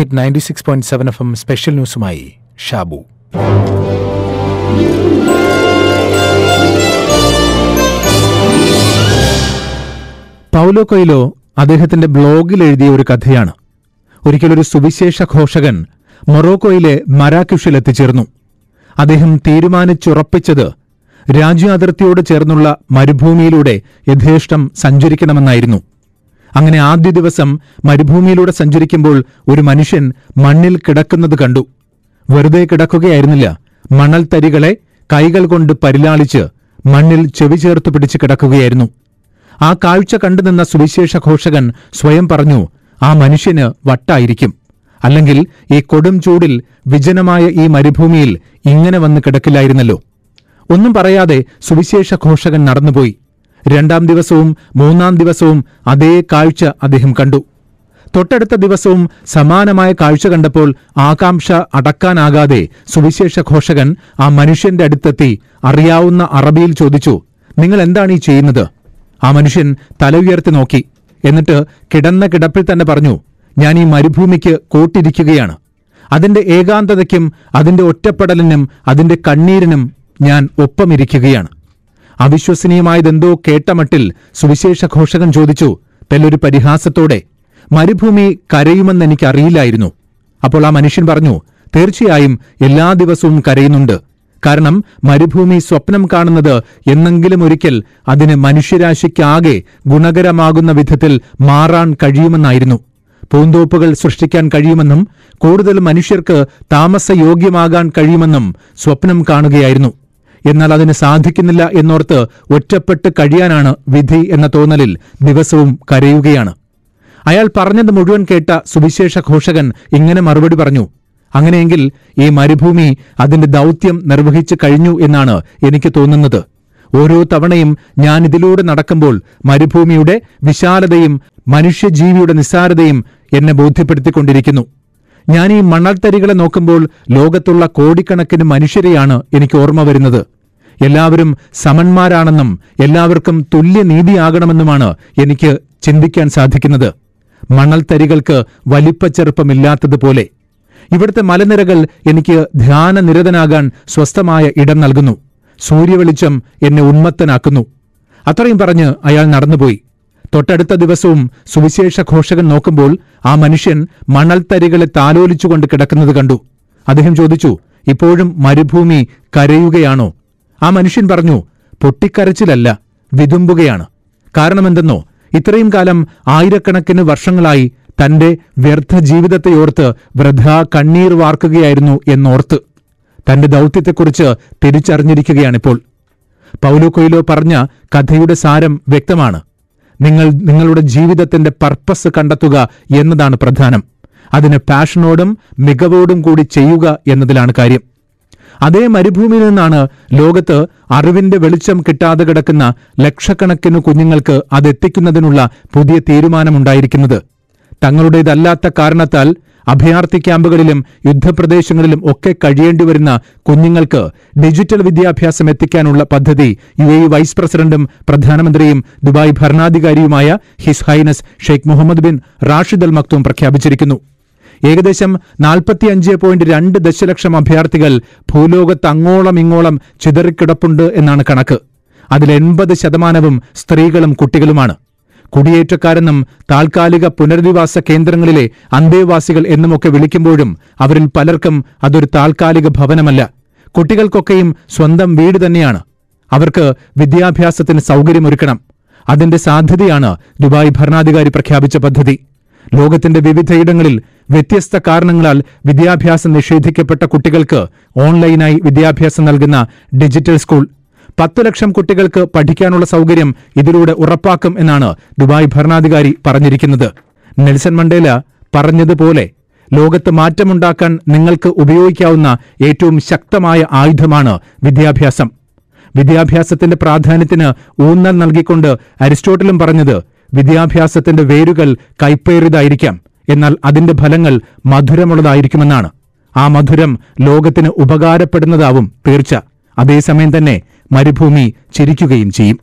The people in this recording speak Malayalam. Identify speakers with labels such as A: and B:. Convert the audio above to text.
A: Hit ninety six point seven F M special ന്യൂസുമായി Shabu.
B: Paulo Coelho അദ്ദേഹത്തിന്റെ ബ്ലോഗിൽ എഴുതിയ ഒരു കഥയാണ്. ഒരിക്കലൊരു സുവിശേഷ ഘോഷകൻ മൊറോക്കോയിലെ മരാക്യുഷിൽ എത്തിച്ചേർന്നു. അദ്ദേഹം തീരുമാനിച്ചുറപ്പിച്ചത് രാജ്യാതിർത്തിയോട് ചേർന്നുള്ള മരുഭൂമിയിലൂടെ യഥേഷ്ടം സഞ്ചരിക്കണമെന്നായിരുന്നു. അങ്ങനെ ആദ്യ ദിവസം മരുഭൂമിയിലൂടെ സഞ്ചരിക്കുമ്പോൾ ഒരു മനുഷ്യൻ മണ്ണിൽ കിടക്കുന്നത് കണ്ടു. വെറുതെ കിടക്കുകയായിരുന്നില്ല. മണൽ തരികളെ കൈകൾ കൊണ്ട് പരിലാളിച്ച് മണ്ണിൽ ചെവി ചേർത്ത് പിടിച്ച് കിടക്കുകയായിരുന്നു. ആ കാഴ്ച കണ്ടുനിന്ന സുവിശേഷ ഘോഷകൻ സ്വയം പറഞ്ഞു ആ മനുഷ്യന് വട്ടായിരിക്കും. അല്ലെങ്കിൽ ഈ കൊടും ചൂടിൽ വിജനമായ ഈ മരുഭൂമിയിൽ ഇങ്ങനെ വന്ന് കിടക്കില്ലായിരുന്നല്ലോ. ഒന്നും പറയാതെ സുവിശേഷ ഘോഷകൻ നടന്നുപോയി. രണ്ടാം ദിവസവും മൂന്നാം ദിവസവും അതേ കാഴ്ച അദ്ദേഹം കണ്ടു. തൊട്ടടുത്ത ദിവസവും സമാനമായ കാഴ്ച കണ്ടപ്പോൾ ആകാംക്ഷ അടക്കാനാകാതെ സുവിശേഷ ഘോഷകൻ ആ മനുഷ്യന്റെ അടുത്തെത്തി അറിയാവുന്ന അറബിയിൽ ചോദിച്ചു നിങ്ങൾ എന്താണ് ഈ ചെയ്യുന്നത്? ആ മനുഷ്യൻ തല ഉയർത്തി നോക്കി. എന്നിട്ട് കിടന്ന കിടപ്പിൽ തന്നെ പറഞ്ഞു ഞാൻ ഈ മരുഭൂമിക്ക് കൂട്ടിരിക്കുകയാണ്. അതിന്റെ ഏകാന്തതയ്ക്കും അതിന്റെ ഒറ്റപ്പെടലിനും അതിന്റെ കണ്ണീരിനും ഞാൻ ഒപ്പമിരിക്കുകയാണ്. അവിശ്വസനീയമായതെന്തോ കേട്ടമട്ടിൽ സുവിശേഷ ഘോഷകൻ ചോദിച്ചു തെല്ലൊരു പരിഹാസത്തോടെ മരുഭൂമി കരയുമെന്ന് എനിക്കറിയില്ലായിരുന്നു. അപ്പോൾ ആ മനുഷ്യൻ പറഞ്ഞു തീർച്ചയായും എല്ലാ ദിവസവും കരയുന്നുണ്ട്. കാരണം മരുഭൂമി സ്വപ്നം കാണുന്നത് എന്നെങ്കിലും ഒരിക്കൽ അതിന് മനുഷ്യരാശിക്കാകെ ഗുണകരമാകുന്ന വിധത്തിൽ മാറാൻ കഴിയുമെന്നായിരുന്നു. പൂന്തോപ്പുകൾ സൃഷ്ടിക്കാൻ കഴിയുമെന്നും കൂടുതൽ മനുഷ്യർക്ക് താമസയോഗ്യമാകാൻ കഴിയുമെന്നും സ്വപ്നം കാണുകയായിരുന്നു. എന്നാൽ അതിന് സാധിക്കുന്നില്ല എന്നോർത്ത് ഒറ്റപ്പെട്ട് കഴിയാനാണ് വിധി എന്ന തോന്നലിൽ ദിവസവും കരയുകയാണ്. അയാൾ പറഞ്ഞത് മുഴുവൻ കേട്ട സുവിശേഷ ഘോഷകൻ ഇങ്ങനെ മറുപടി പറഞ്ഞു അങ്ങനെയെങ്കിൽ ഈ മരുഭൂമി അതിന്റെ ദൗത്യം നിർവഹിച്ചു കഴിഞ്ഞു എന്നാണ് എനിക്ക് തോന്നുന്നത്. ഓരോ തവണയും ഞാൻ ഇതിലൂടെ നടക്കുമ്പോൾ മരുഭൂമിയുടെ വിശാലതയും മനുഷ്യജീവിയുടെ നിസ്സാരതയും എന്നെ ബോധ്യപ്പെടുത്തിക്കൊണ്ടിരിക്കുന്നു. ഞാൻ ഈ മണൽത്തരികളെ നോക്കുമ്പോൾ ലോകത്തുള്ള കോടിക്കണക്കിന് മനുഷ്യരെയാണ് എനിക്ക് ഓർമ്മ വരുന്നത്. എല്ലാവരും സമന്മാരാണെന്നും എല്ലാവർക്കും തുല്യനീതിയാകണമെന്നുമാണ് എനിക്ക് ചിന്തിക്കാൻ സാധിക്കുന്നത്. മണൽത്തരികൾക്ക് വലിപ്പച്ചെറുപ്പമില്ലാത്തതുപോലെ ഇവിടുത്തെ മലനിരകൾ എനിക്ക് ധ്യാനനിരതനാകാൻ സ്വസ്ഥമായ ഇടം നൽകുന്നു. സൂര്യവെളിച്ചം എന്നെ ഉന്മത്തനാക്കുന്നു. അത്രയും പറഞ്ഞ് അയാൾ നടന്നുപോയി. തൊട്ടടുത്ത ദിവസവും സുവിശേഷ ഘോഷകൻ നോക്കുമ്പോൾ ആ മനുഷ്യൻ മണൽത്തരികളെ താലോലിച്ചുകൊണ്ട് കിടക്കുന്നത് കണ്ടു. അദ്ദേഹം ചോദിച്ചു ഇപ്പോഴും മരുഭൂമി കരയുകയാണോ? ആ മനുഷ്യൻ പറഞ്ഞു പൊട്ടിക്കരച്ചിലല്ല വിതുമ്പുകയാണ്. കാരണമെന്തെന്നോ ഇത്രയും കാലം ആയിരക്കണക്കിന് വർഷങ്ങളായി തന്റെ വ്യർത്ഥ ജീവിതത്തെയോർത്ത് വൃഥ കണ്ണീർ വാർക്കുകയായിരുന്നു എന്നോർത്ത്. തന്റെ ദൗത്യത്തെക്കുറിച്ച് തിരിച്ചറിഞ്ഞിരിക്കുകയാണിപ്പോൾ. പൗലോ കൊയിലോ പറഞ്ഞ കഥയുടെ സാരം വ്യക്തമാണ്. നിങ്ങൾ നിങ്ങളുടെ ജീവിതത്തിന്റെ പർപ്പസ് കണ്ടെത്തുക എന്നതാണ് പ്രധാനം. അതിന് പാഷനോടും മികവോടും കൂടി ചെയ്യുക എന്നതിലാണ് കാര്യം. അതേ മരുഭൂമിയിൽ നിന്നാണ് ലോകത്ത് അറിവിന്റെ വെളിച്ചം കിട്ടാതെ കിടക്കുന്ന ലക്ഷക്കണക്കിന് കുഞ്ഞുങ്ങൾക്ക് അതെത്തിക്കുന്നതിനുള്ള പുതിയ തീരുമാനമുണ്ടായിരിക്കുന്നത് തങ്ങളുടേതല്ലാത്ത കാരണത്താൽ അഭയാർത്ഥി ക്യാമ്പുകളിലും യുദ്ധപ്രദേശങ്ങളിലും ഒക്കെ കഴിയേണ്ടി വരുന്ന കുഞ്ഞുങ്ങൾക്ക് ഡിജിറ്റൽ വിദ്യാഭ്യാസം എത്തിക്കാനുള്ള പദ്ധതി യു എ വൈസ് പ്രസിഡന്റും പ്രധാനമന്ത്രിയും Dubai ഭരണാധികാരിയുമായ his highness Sheikh Mohammed bin Rashid Al Maktoum പ്രഖ്യാപിച്ചിരിക്കുന്നു. ഏകദേശം നാൽപ്പത്തിയഞ്ച് പോയിന്റ് രണ്ട് ദശലക്ഷം അഭയാർത്ഥികൾ ഭൂലോകത്ത് അങ്ങോളം ഇങ്ങോളം ചിതറിക്കിടപ്പുണ്ട് എന്നാണ് കണക്ക്. അതിൽ എൺപത് ശതമാനവും സ്ത്രീകളും കുട്ടികളുമാണ്. കുടിയേറ്റക്കാരെന്നും താൽക്കാലിക പുനരധിവാസ കേന്ദ്രങ്ങളിലെ അന്തേവാസികൾ എന്നുമൊക്കെ വിളിക്കുമ്പോഴും അവരിൽ പലർക്കും അതൊരു താൽക്കാലിക ഭവനമല്ല. കുട്ടികൾക്കൊക്കെയും സ്വന്തം വീട് തന്നെയാണ്. അവർക്ക് വിദ്യാഭ്യാസത്തിന് സൗകര്യമൊരുക്കണം. അതിന്റെ സാധ്യതയാണ് ദുബായ് ഭരണാധികാരി പ്രഖ്യാപിച്ച പദ്ധതി. ലോകത്തിന്റെ വിവിധയിടങ്ങളിൽ വ്യത്യസ്ത കാരണങ്ങളാൽ വിദ്യാഭ്യാസം നിഷേധിക്കപ്പെട്ട കുട്ടികൾക്ക് ഓൺലൈനായി വിദ്യാഭ്യാസം നൽകുന്ന ഡിജിറ്റൽ സ്കൂൾ. പത്ത് ലക്ഷം കുട്ടികൾക്ക് പഠിക്കാനുള്ള സൗകര്യം ഇതിലൂടെ ഉറപ്പാക്കും എന്നാണ് ദുബായ് ഭരണാധികാരി പറഞ്ഞിരിക്കുന്നത്. നെൽസൺ മണ്ടേല പറഞ്ഞതുപോലെ ലോകത്ത് മാറ്റമുണ്ടാക്കാൻ നിങ്ങൾക്ക് ഉപയോഗിക്കാവുന്ന ഏറ്റവും ശക്തമായ ആയുധമാണ് വിദ്യാഭ്യാസം. വിദ്യാഭ്യാസത്തിന്റെ പ്രാധാന്യത്തിന് ഊന്നൽ നൽകിക്കൊണ്ട് അരിസ്റ്റോട്ടലും പറഞ്ഞത് വിദ്യാഭ്യാസത്തിന്റെ വേരുകൾ കൈപ്പേറിയതായിരിക്കാം എന്നാൽ അതിന്റെ ഫലങ്ങൾ മധുരമുള്ളതായിരിക്കുമെന്നാണ്. ആ മധുരം ലോകത്തിന് ഉപകാരപ്പെടുന്നതാവും തീർച്ച. അതേസമയം തന്നെ മരുഭൂമി ചിരിക്കുകയും ചെയ്യും.